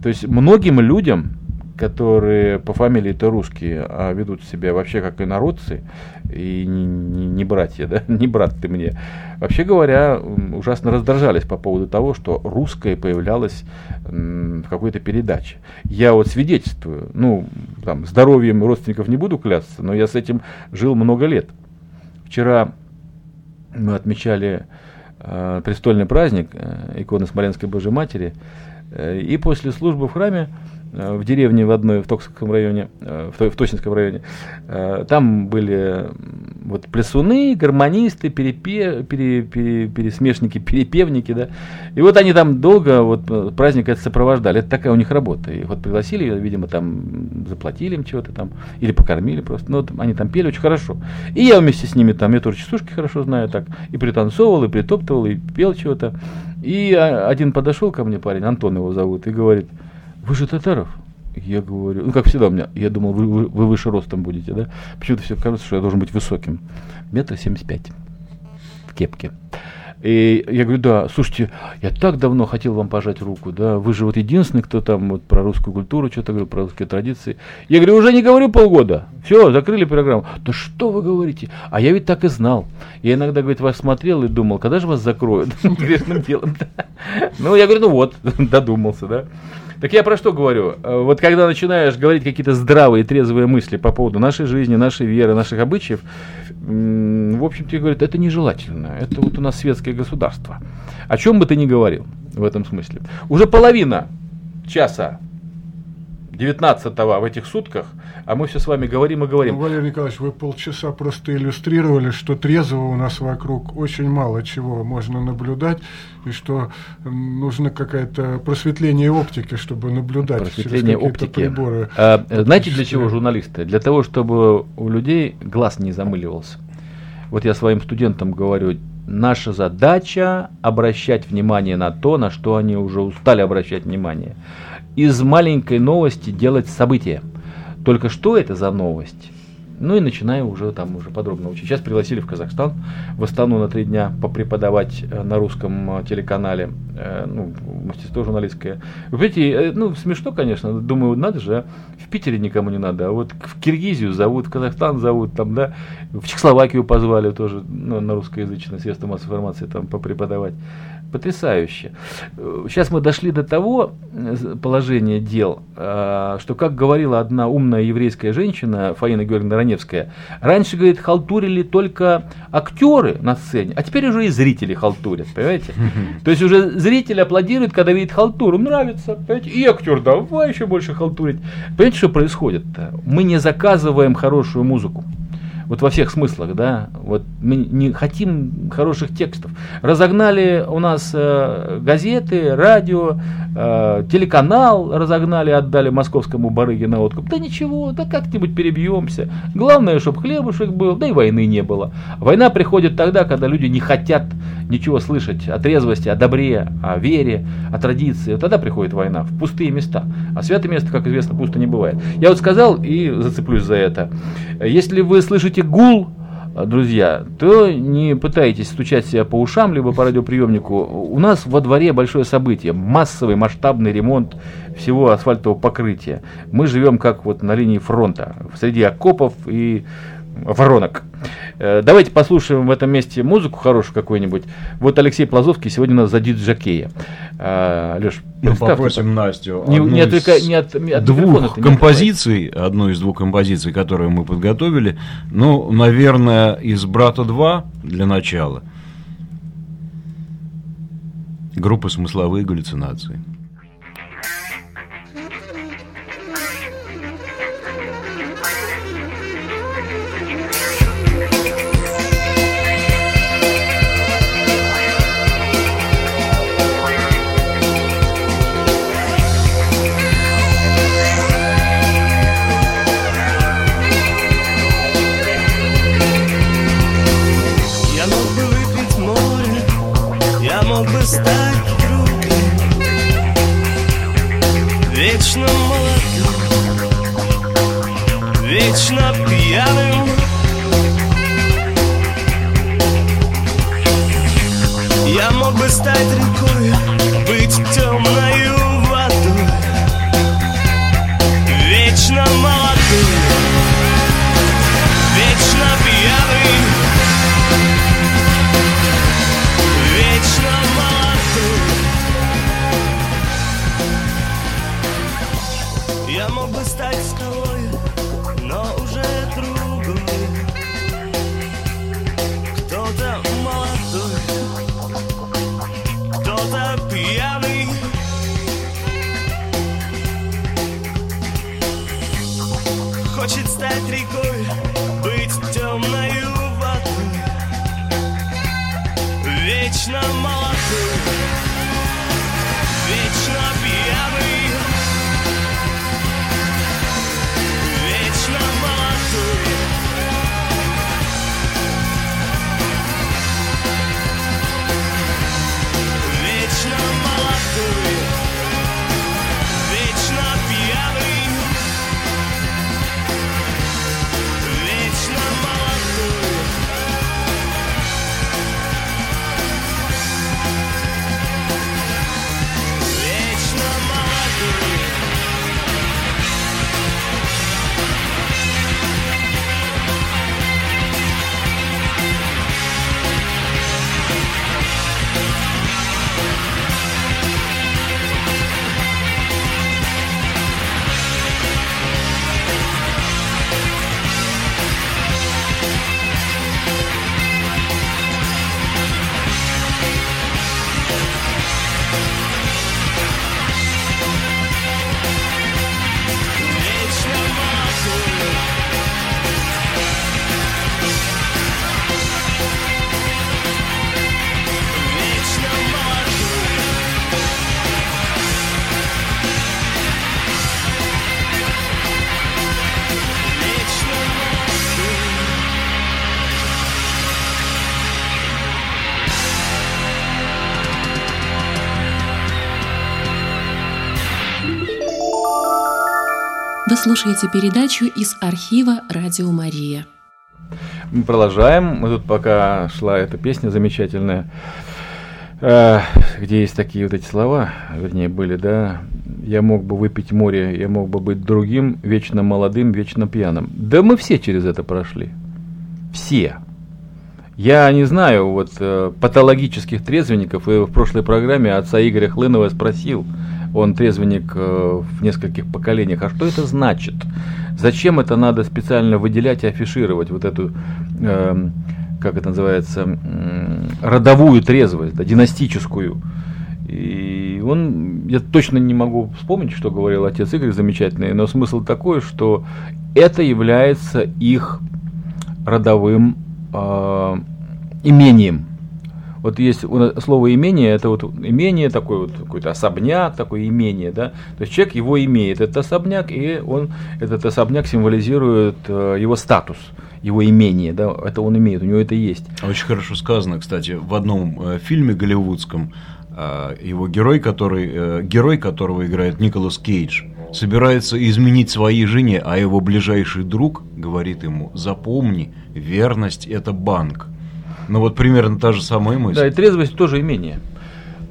То есть многим людям, которые по фамилии-то русские, а ведут себя вообще как инородцы, и не, не, не братья, да, не брат ты мне, вообще говоря, ужасно раздражались по поводу того, что русское появлялось в какой-то передаче. Я вот свидетельствую, ну, там, здоровьем родственников не буду клясться, но я с этим жил много лет. Вчера мы отмечали э, престольный праздник э, иконы Смоленской Божьей Матери, э, и после службы в храме в деревне в одной, в Токсовском районе, э, в, в Точинском районе. Э, там были вот плясуны, гармонисты, перепе, пере, пере, пересмешники, перепевники, да. И вот они там долго вот праздник это сопровождали. Это такая у них работа. И вот пригласили, видимо, там заплатили им чего-то там, или покормили просто. Но ну, они там пели очень хорошо. И я вместе с ними там, я тоже частушки хорошо знаю так, и пританцовывал, и притоптывал, и пел чего-то. И а, один подошел ко мне парень, Антон его зовут, и говорит, вы же Татаров? Я говорю, ну как всегда у меня, я думал, вы, вы, вы выше ростом будете, да? Почему-то все кажется, что я должен быть высоким. Метр семьдесят пять в кепке. И я говорю, да, слушайте, я так давно хотел вам пожать руку, да, вы же вот единственный, кто там вот про русскую культуру что-то говорил, про русские традиции. Я говорю, уже не говорю полгода, все, закрыли программу. Да что вы говорите? А я ведь так и знал. Я иногда, говорит, вас смотрел и думал, когда же вас закроют грешным делом. Ну, я говорю, ну вот, додумался, да. Так я про что говорю? Э, вот когда начинаешь говорить какие-то здравые, трезвые мысли по поводу нашей жизни, нашей веры, наших обычаев, в общем, тебе говорят, это нежелательно. Это вот у нас светское государство. О чем бы ты ни говорил в этом смысле. Уже половина часа 19 в этих сутках, а мы все с вами говорим и говорим. Ну, Валерий Николаевич, вы полчаса просто иллюстрировали, что трезвого у нас вокруг очень мало чего можно наблюдать, и что нужно какое-то просветление оптики, чтобы наблюдать просветление через оптики. приборы. А, знаете, для чего журналисты? Для того, чтобы у людей глаз не замыливался. Вот я своим студентам говорю, наша задача обращать внимание на то, на что они уже устали обращать внимание из маленькой новости делать событие. Только что это за новость? Ну и начинаю уже там уже подробно учить. Сейчас пригласили в Казахстан, в Астану на три дня попреподавать э, на русском э, телеканале, э, ну, мастерство журналистское. Вы понимаете, ну, смешно, конечно, думаю, надо же, в Питере никому не надо, а вот в Киргизию зовут, в Казахстан зовут, там, да, в Чехословакию позвали тоже ну, на русскоязычное средство массовой информации там попреподавать. Потрясающе. Сейчас мы дошли до того э, положения дел, э, что, как говорила одна умная еврейская женщина, Фаина Георгиевна Раневская, раньше, говорит, халтурили только актеры на сцене, а теперь уже и зрители халтурят, понимаете? То есть уже зритель аплодирует, когда видит халтуру, нравится, понимаете? И актер, давай еще больше халтурить. Понимаете, что происходит-то? Мы не заказываем хорошую музыку вот во всех смыслах, да, вот мы не хотим хороших текстов. Разогнали у нас э, газеты, радио, э, телеканал разогнали, отдали московскому барыге на откуп. Да ничего, да как-нибудь перебьемся. Главное, чтобы хлебушек был, да и войны не было. Война приходит тогда, когда люди не хотят ничего слышать о трезвости, о добре, о вере, о традиции. Тогда приходит война в пустые места. А святое место, как известно, пусто не бывает. Я вот сказал и зацеплюсь за это. Если вы слышите слышите гул, э, друзья, то не пытайтесь стучать себя по ушам, либо по радиоприемнику. У нас во дворе большое событие, массовый масштабный ремонт всего асфальтового покрытия. Мы живем как вот на линии фронта, среди окопов и воронок. Э, давайте послушаем в этом месте музыку хорошую какую-нибудь. Вот Алексей Плазовский сегодня у нас за диджакея. А, Леш, ну, попросим Настю. Не, не, отвлекай, не от, от двух композиций, одну из двух композиций, которые мы подготовили. Ну, наверное, из «Брата 2» для начала. Группа «Смысловые галлюцинации». вечно молодым, вечно пьяным. Я мог бы стать. Слушаете передачу из архива «Радио Мария». Мы продолжаем. Мы тут пока шла эта песня замечательная, э, где есть такие вот эти слова, вернее, были, да, «Я мог бы выпить море, я мог бы быть другим, вечно молодым, вечно пьяным». Да мы все через это прошли. Все. Я не знаю вот э, патологических трезвенников, и в прошлой программе отца Игоря Хлынова спросил – он трезвенник э, в нескольких поколениях. А что это значит? Зачем это надо специально выделять и афишировать вот эту, э, как это называется, родовую трезвость, да, династическую? И он, я точно не могу вспомнить, что говорил отец Игорь замечательный, но смысл такой, что это является их родовым э, имением. Вот есть слово имение, это вот имение, такой вот какой-то особняк, такое имение, да. То есть человек его имеет, этот особняк, и он, этот особняк символизирует э, его статус, его имение, да, это он имеет, у него это есть. Очень хорошо сказано, кстати, в одном э, фильме голливудском э, его герой, который, э, герой которого играет Николас Кейдж, собирается изменить своей жене, а его ближайший друг говорит ему, запомни, верность – это банк. Ну вот примерно та же самая мысль. Да, и трезвость тоже имение.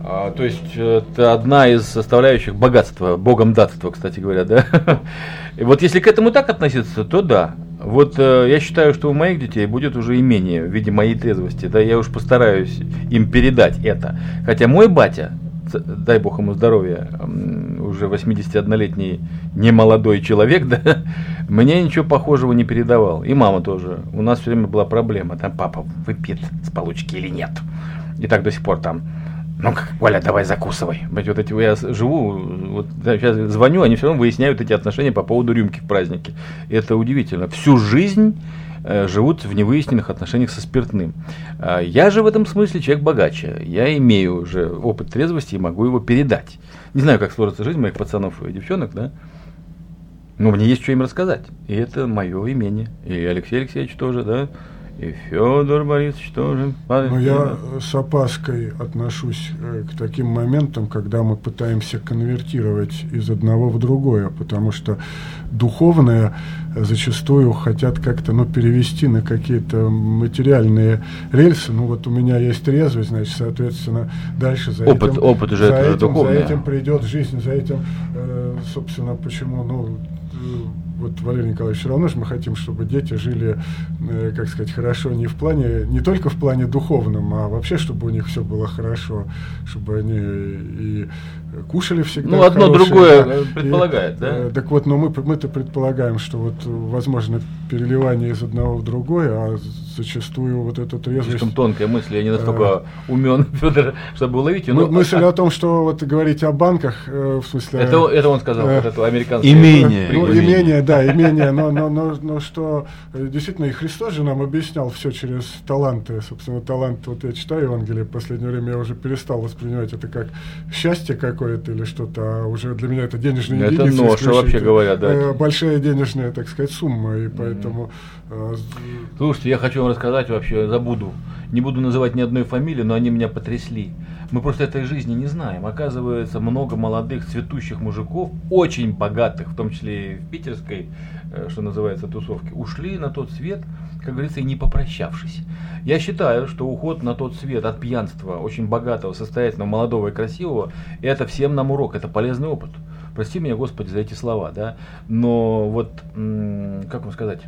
А, то есть это одна из составляющих богатства, богом датства, кстати говоря, да. И вот если к этому так относиться, то да. Вот э, я считаю, что у моих детей будет уже имение в виде моей трезвости. Да, я уж постараюсь им передать это. Хотя мой батя, дай бог ему здоровья, уже 81-летний немолодой человек, да, мне ничего похожего не передавал. И мама тоже. У нас все время была проблема. Там папа выпьет с получки или нет. И так до сих пор там ну Валя, давай закусывай. Вот эти, я живу, вот сейчас звоню, они все равно выясняют эти отношения по поводу рюмки в празднике. Это удивительно. Всю жизнь живут в невыясненных отношениях со спиртным. А я же в этом смысле человек богаче. Я имею уже опыт трезвости и могу его передать. Не знаю, как сложится жизнь моих пацанов и девчонок, да? Но мне есть что им рассказать. И это мое имение. И Алексей Алексеевич тоже, да? И Федор Борисович тоже. Но я с опаской отношусь э, к таким моментам, когда мы пытаемся конвертировать из одного в другое, потому что духовное зачастую хотят как-то ну, перевести на какие-то материальные рельсы. Ну вот у меня есть трезвость, значит, соответственно, дальше за опыт, этим, опыт уже за это этим, духовное. за этим придет жизнь, за этим, э, собственно, почему, ну, вот, Валерий Николаевич, все равно же мы хотим, чтобы дети жили, э, как сказать, хорошо не в плане, не только в плане духовном, а вообще, чтобы у них все было хорошо, чтобы они и кушали всегда. Ну, одно хорошее, другое да, предполагает, и, да? Э, так вот, но мы, мы-то предполагаем, что вот возможно переливание из одного в другое, а зачастую вот эта трезвость... Слишком тонкая мысль, я не настолько умен, Федор, чтобы уловить ее. Но- мысль о том, что вот говорить о банках, э, в смысле... Это, это он сказал, Э, вот это американское имение. Ну, прикольное. имение, да, имение, но, но, но, но что э, действительно и Христос же нам объяснял все через таланты. Собственно, талант, вот я читаю Евангелие, в последнее время я уже перестал воспринимать это как счастье какое-то или что-то, а уже для меня это денежные Это единицы. ноша, исключительно. вообще говоря, да. Э, Большая денежная, так сказать, сумма, и поэтому... э, Слушайте, я хочу вам рассказать вообще, забуду. Не буду называть ни одной фамилии, но они меня потрясли. Мы просто этой жизни не знаем. Оказывается, много молодых, цветущих мужиков, очень богатых, в том числе и в питерской, что называется, тусовке, ушли на тот свет, как говорится, и не попрощавшись. Я считаю, что уход на тот свет от пьянства очень богатого, состоятельного, молодого и красивого, это всем нам урок, это полезный опыт. Прости меня, Господи, за эти слова, да. Но вот, как вам сказать,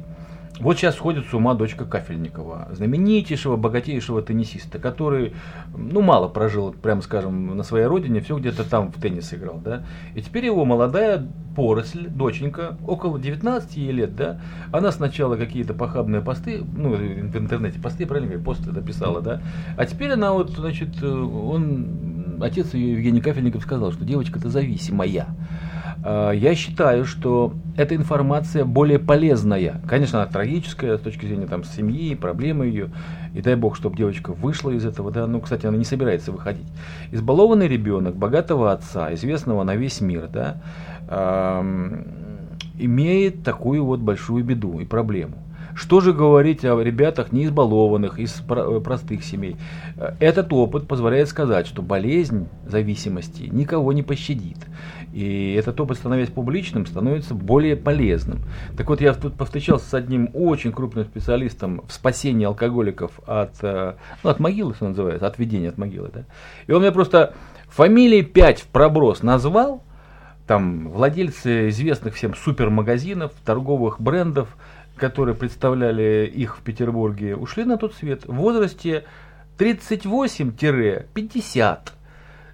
вот сейчас сходит с ума дочка Кафельникова, знаменитейшего, богатейшего теннисиста, который, ну, мало прожил, прямо скажем, на своей родине, все где-то там в теннис играл, да. И теперь его молодая поросль, доченька, около 19 ей лет, да, она сначала какие-то похабные посты, ну, в интернете посты, правильно посты написала, да, а теперь она вот, значит, э, он, отец ее, Евгений Кафельников, сказал, что девочка-то зависимая. А, Я считаю, что эта информация более полезная. Конечно, она трагическая с точки зрения там, семьи, проблемы ее. И дай бог, чтобы девочка вышла из этого. Да? Ну, кстати, она не собирается выходить. Избалованный ребенок богатого отца, известного на весь мир, да, ам, имеет такую вот большую беду и проблему. Что же говорить о ребятах не избалованных, из э, простых семей? Э, Этот опыт позволяет сказать, что болезнь зависимости никого не пощадит. И этот опыт, становясь публичным, становится более полезным. Так вот, я тут повстречался с одним очень крупным специалистом в спасении алкоголиков от, э, ну, от могилы, что называется, от ведения от могилы. Да? И он мне просто фамилии 5 в проброс назвал, там владельцы известных всем супермагазинов, торговых брендов, которые представляли их в Петербурге, ушли на тот свет в возрасте 38-50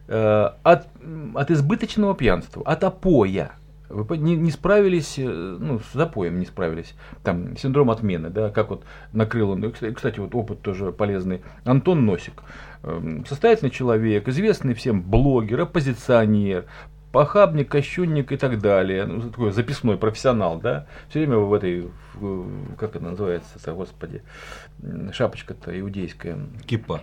э, от, от избыточного пьянства, от опоя. Вы не, не справились, э, ну, с запоем не справились. Там синдром отмены, да, как вот накрыл он. Кстати, вот опыт тоже полезный. Антон Носик. Эм, Состоятельный человек, известный всем блогер, оппозиционер, похабник, кощунник и так далее. Ну, такой записной профессионал, да. Все время в этой, в- как это называется-то, господи, шапочка-то иудейская. Кипа.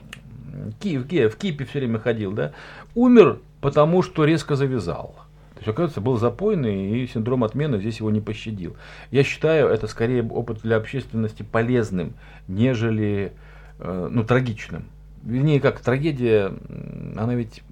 Ки- в, в Кипе все время ходил, да, умер, потому что резко завязал. То есть, оказывается, был запойный, и синдром отмены здесь его не пощадил. Я считаю, это скорее опыт для общественности полезным, нежели э, ну, трагичным. Вернее, как трагедия, она ведь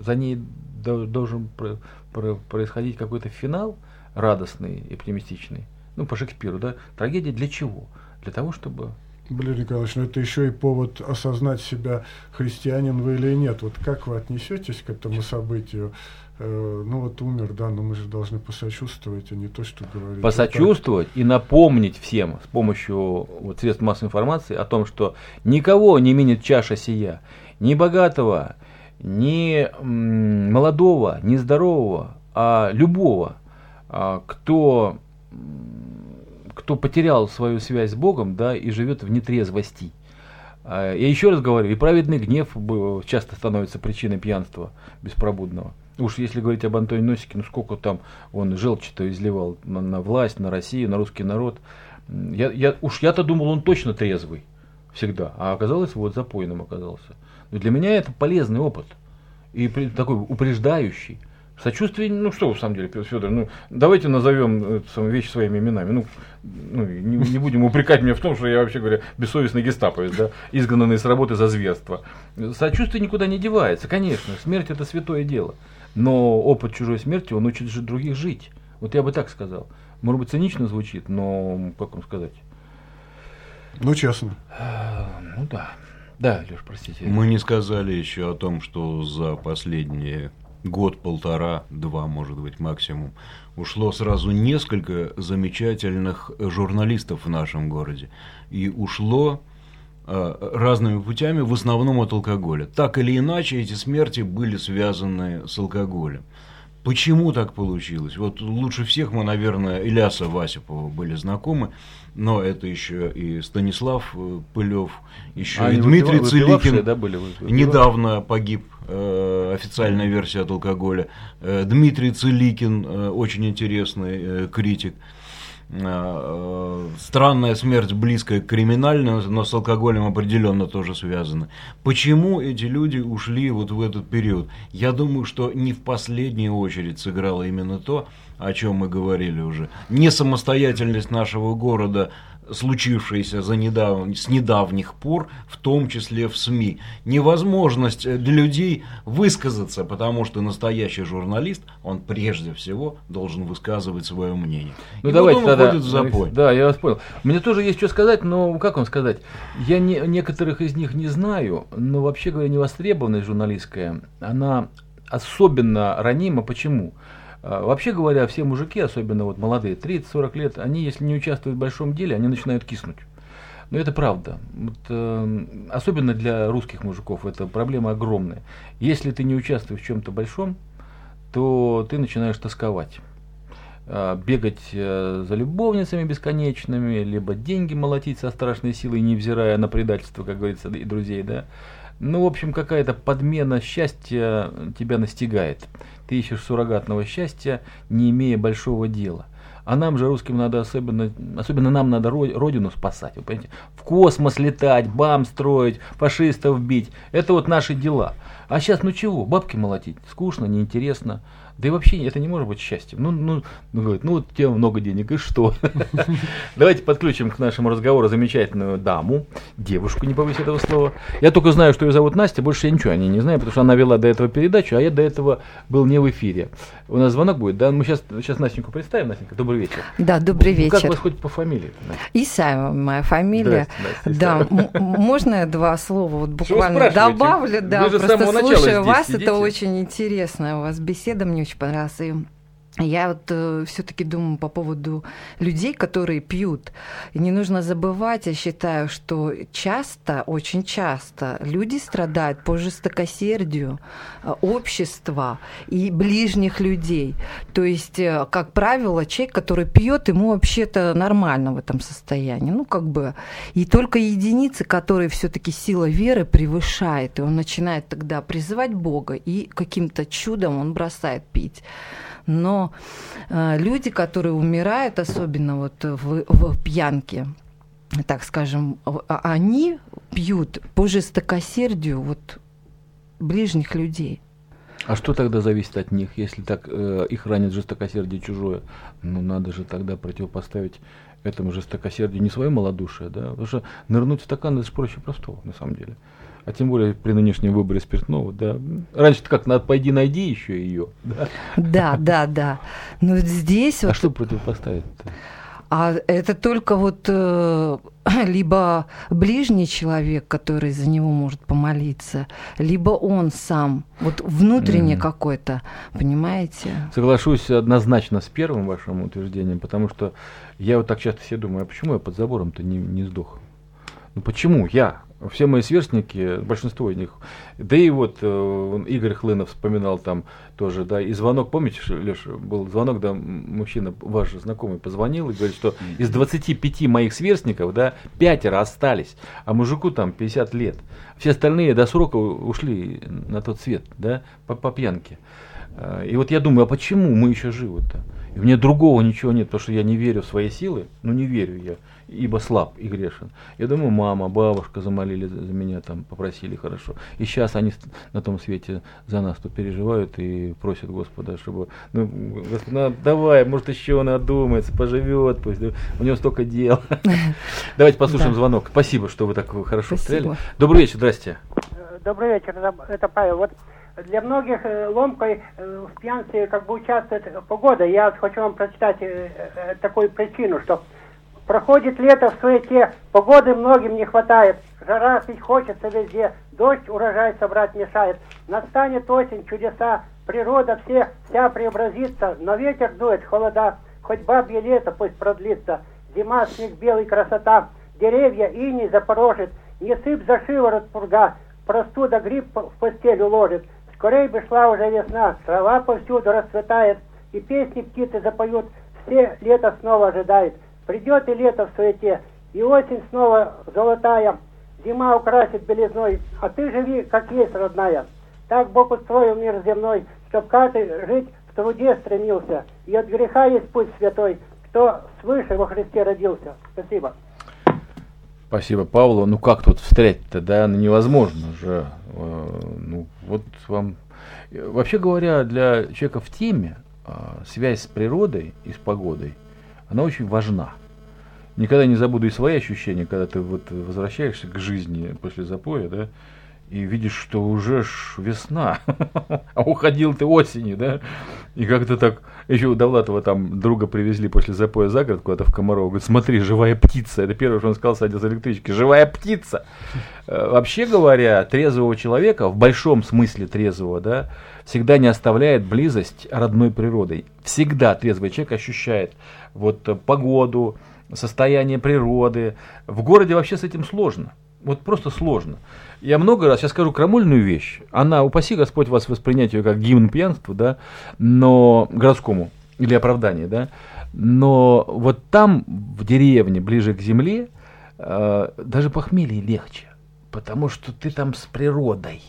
за ней должен про- про- происходить какой-то финал радостный, оптимистичный. Ну, по Шекспиру, да. Трагедия для чего? Для того, чтобы Валерий Николаевич, но это еще и повод осознать себя, христианин вы или нет. Вот как вы отнесетесь к этому событию? Э, ну вот умер, да, но мы же должны посочувствовать, а не то, что говорить. Посочувствовать и напомнить всем с помощью вот, средств массовой информации о том, что никого не минит чаша сия, ни богатого, ни молодого, ни здорового, а любого, а, кто, кто потерял свою связь с Богом да, и живет в нетрезвости. А, я еще раз говорю, и праведный гнев часто становится причиной пьянства беспробудного. Уж если говорить об Антоне Носике, ну сколько там он желчи-то изливал на, на власть, на Россию, на русский народ. Я, я, уж я-то думал, он точно трезвый всегда, а оказалось, вот запойным оказался. Для меня это полезный опыт и такой упреждающий. Сочувствие, ну что, в самом деле, Федор, ну давайте назовем это, вещи своими именами. Ну, ну не, не будем упрекать меня в том, что я вообще говоря бессовестный гестаповец, да, изгнанный с работы за зверство. Сочувствие никуда не девается, конечно, смерть это святое дело. Но опыт чужой смерти, он учит же других жить. Вот я бы так сказал. Может быть, цинично звучит, но как вам сказать? Ну, честно. Ну да. Да, Леш, простите. Мы не сказали еще о том, что за последние год, полтора, два, может быть, максимум, ушло сразу несколько замечательных журналистов в нашем городе. И ушло э, разными путями, в основном от алкоголя. Так или иначе, эти смерти были связаны с алкоголем. Почему так получилось? Вот лучше всех мы, наверное, Ильяса Васипова были знакомы, но это еще и Станислав э, Пылев, еще а и Дмитрий Целикин. Да, были недавно погиб, э, официальная версия от алкоголя. Э, Дмитрий Целикин, э, очень интересный э, критик. Э, странная смерть близкая к криминальной, но с алкоголем определенно тоже связана. Почему эти люди ушли вот в этот период? Я думаю, что не в последнюю очередь сыграло именно то, о чем мы говорили уже. Не самостоятельность нашего города случившееся за недав... с недавних пор, в том числе в СМИ. Невозможность для людей высказаться, потому что настоящий журналист, он прежде всего должен высказывать свое мнение. Ну И давайте тогда, в запой. Да, я вас понял. Мне тоже есть что сказать, но как вам сказать? Я не, некоторых из них не знаю, но вообще говоря, невостребованность журналистская, она особенно ранима. Почему? А, вообще говоря, все мужики, особенно вот молодые, 30-40 лет, они, если не участвуют в большом деле, они начинают киснуть. Но это правда. Вот, э, особенно для русских мужиков это проблема огромная. Если ты не участвуешь в чем-то большом, то ты начинаешь тосковать. Э, бегать э, за любовницами бесконечными, либо деньги молотить со страшной силой, невзирая на предательство, как говорится, и друзей, да. Ну, в общем, какая-то подмена счастья тебя настигает. Ты ищешь суррогатного счастья, не имея большого дела. А нам же, русским, надо особенно, особенно нам надо родину спасать, вы понимаете? В космос летать, бам строить, фашистов бить. Это вот наши дела. А сейчас, ну чего, бабки молотить? Скучно, неинтересно. Да и вообще это не может быть счастьем. Ну, ну, ну, говорит, ну вот тебе много денег, и что? Давайте подключим к нашему разговору замечательную даму, девушку, не побоюсь этого слова. Я только знаю, что ее зовут Настя, больше я ничего о ней не знаю, потому что она вела до этого передачу, а я до этого был не в эфире. У нас звонок будет, да? Мы сейчас, сейчас Настеньку представим. Настенька, добрый вечер. Да, добрый вечер. Как вас хоть по фамилии? Исаева моя фамилия. Да, можно я два слова вот буквально добавлю? Да, просто слушаю вас, это очень интересная у вас беседа, мне очень понравился. И я вот э, все-таки думаю по поводу людей, которые пьют. И не нужно забывать, я считаю, что часто, очень часто люди страдают по жестокосердию э, общества и ближних людей. То есть, э, как правило, человек, который пьет, ему вообще-то нормально в этом состоянии. Ну, как бы. И только единицы, которые все-таки сила веры превышает, и он начинает тогда призывать Бога, и каким-то чудом он бросает пить но э, люди, которые умирают, особенно вот в, в пьянке, так скажем, а, они пьют по жестокосердию вот ближних людей. А что тогда зависит от них, если так э, их ранит жестокосердие чужое? Ну, надо же тогда противопоставить этому жестокосердию не свое малодушие, да? Потому что нырнуть в стакан это же проще простого, на самом деле а тем более при нынешнем выборе спиртного, да. Раньше-то как, надо пойди найди еще ее, да? Да, да, да. Но здесь... А вот... что противопоставить-то? А это только вот э, либо ближний человек, который за него может помолиться, либо он сам, вот внутренне mm. какой-то, понимаете? Соглашусь однозначно с первым вашим утверждением, потому что я вот так часто себе думаю, а почему я под забором-то не, не сдох? Ну почему я? Все мои сверстники, большинство из них, да и вот э, Игорь Хлынов вспоминал там тоже, да, и звонок, помните, Леша, был звонок, да, мужчина, ваш знакомый, позвонил и говорит, что из 25 моих сверстников, да, пятеро остались, а мужику там 50 лет. Все остальные до срока ушли на тот свет, да, по, по пьянке. Э, и вот я думаю, а почему мы еще живы-то? И мне другого ничего нет, потому что я не верю в свои силы, ну не верю я ибо слаб и грешен. Я думаю, мама, бабушка замолили за меня, там попросили хорошо. И сейчас они на том свете за нас то переживают и просят Господа, чтобы, ну, Господи, ну, давай, может еще он одумается, поживет, пусть, у него столько дел. Давайте послушаем звонок. Спасибо, что вы так хорошо стреляли. Добрый вечер, здрасте. Добрый вечер, это Павел. Вот для многих э, ломкой э, в пьянстве как бы участвует погода. Я хочу вам прочитать э, такую причину, что Проходит лето в суете, погоды многим не хватает. Жара пить хочется везде, дождь урожай собрать мешает. Настанет осень, чудеса, природа все, вся преобразится, но ветер дует, холода. Хоть бабье лето пусть продлится, зима, снег белый, красота. Деревья иней запорожит, не сыпь за шиворот пурга, простуда гриб в постель уложит. Скорей бы шла уже весна, трава повсюду расцветает, и песни птицы запоют, все лето снова ожидает. Придет и лето в суете, и осень снова золотая, зима украсит белизной, а ты живи, как есть, родная. Так Бог устроил мир земной, чтоб каждый жить в труде стремился, и от греха есть путь святой, кто свыше во Христе родился. Спасибо. Спасибо, Павлу. Ну как тут встрять-то, да, ну, невозможно же. Э, ну вот вам... Вообще говоря, для человека в теме а, связь с природой и с погодой – она очень важна. Никогда не забуду и свои ощущения, когда ты вот возвращаешься к жизни после запоя, да, и видишь, что уже ж весна, а уходил ты осенью, да, и как-то так, еще у Довлатова там друга привезли после запоя за город куда-то в Комарова, говорит, смотри, живая птица, это первое, что он сказал, садя с электрички, живая птица. Э, вообще говоря, трезвого человека, в большом смысле трезвого, да, всегда не оставляет близость родной природой. Всегда трезвый человек ощущает вот погоду, состояние природы. В городе вообще с этим сложно. Вот просто сложно. Я много раз, я скажу крамольную вещь. Она, упаси Господь вас воспринять ее как гимн пьянству, да, но городскому или оправдание, да. Но вот там, в деревне, ближе к земле, э, даже похмелье легче, потому что ты там с природой.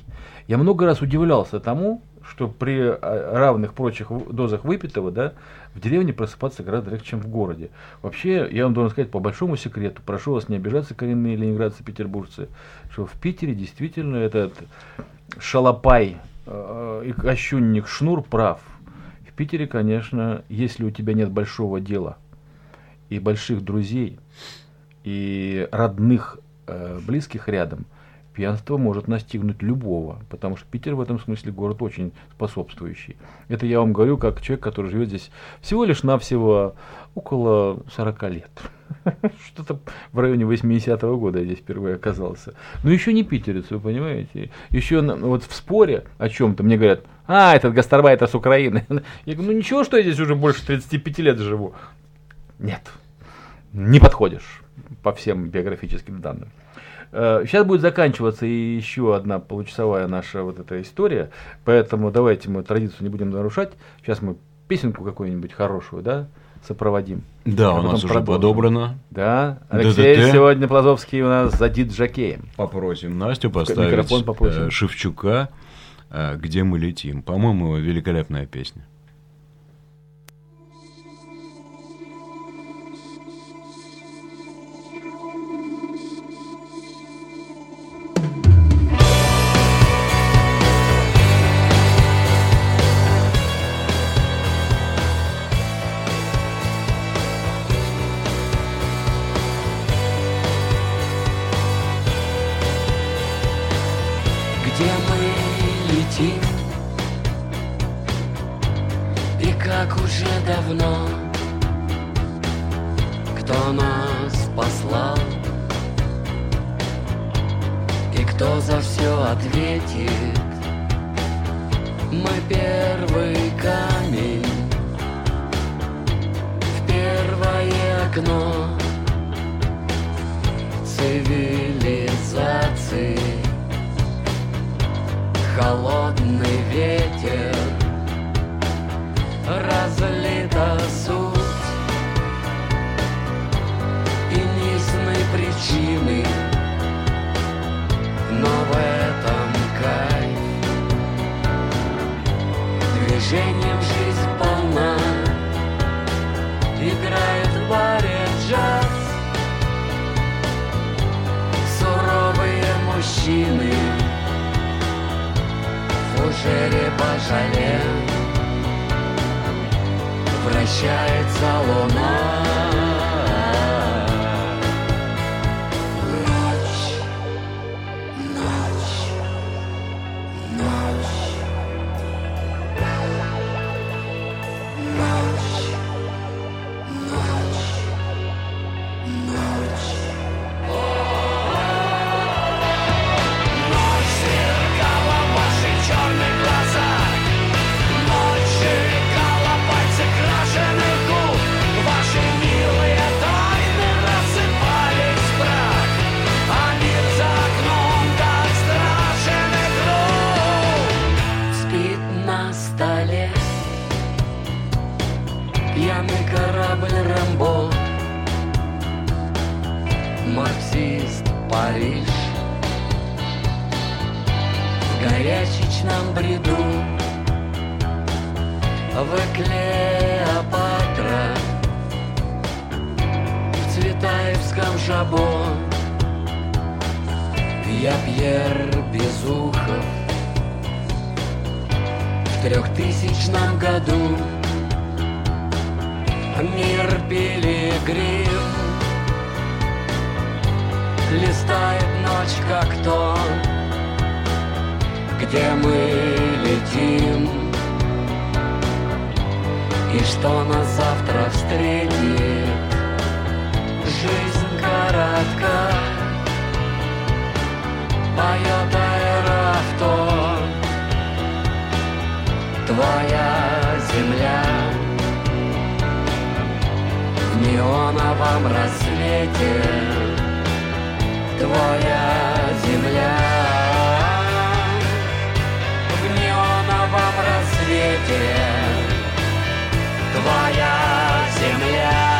Я много раз удивлялся тому, что при э, равных прочих дозах выпитого, да, в деревне просыпаться гораздо легче, чем в городе. Вообще, я вам должен сказать по большому секрету, прошу вас не обижаться, коренные ленинградцы, петербуржцы, что в Питере действительно этот шалопай э, и кощунник Шнур прав. В Питере, конечно, если у тебя нет большого дела и больших друзей, и родных, э, близких рядом – пьянство может настигнуть любого, потому что Питер в этом смысле город очень способствующий. Это я вам говорю как человек, который живет здесь всего лишь навсего около 40 лет. Что-то в районе 80-го года я здесь впервые оказался. Но еще не питерец, вы понимаете. Еще вот в споре о чем-то мне говорят, а, этот гастарбайтер с Украины. Я говорю, ну ничего, что я здесь уже больше 35 лет живу. Нет, не подходишь по всем биографическим данным. Сейчас э, будет заканчиваться и еще одна получасовая наша вот эта история, поэтому давайте мы традицию не будем нарушать. Сейчас мы песенку какую-нибудь хорошую, да, сопроводим. Да, а у нас уже подобрано. Да, Алексей ДДТ. сегодня Плазовский у нас за диджакеем. Попросим Настю поставить Микрофон попросим. Э, Шевчука э, «Где мы летим». По-моему, великолепная песня. Окно. Цивилизации. Холодный ветер. Разлита суть. Причины. Но в этом кайф. Движением мужчины. В фужере божале Вращается луна сам жабо Я Пьер Безухов В трехтысячном году Мир пилигрим Листает ночь как то Где мы летим. И что нас завтра встретит Жизнь? городка Поет аэроавто Твоя земля. В неоновом рассвете Твоя земля. В неоновом рассвете Твоя земля.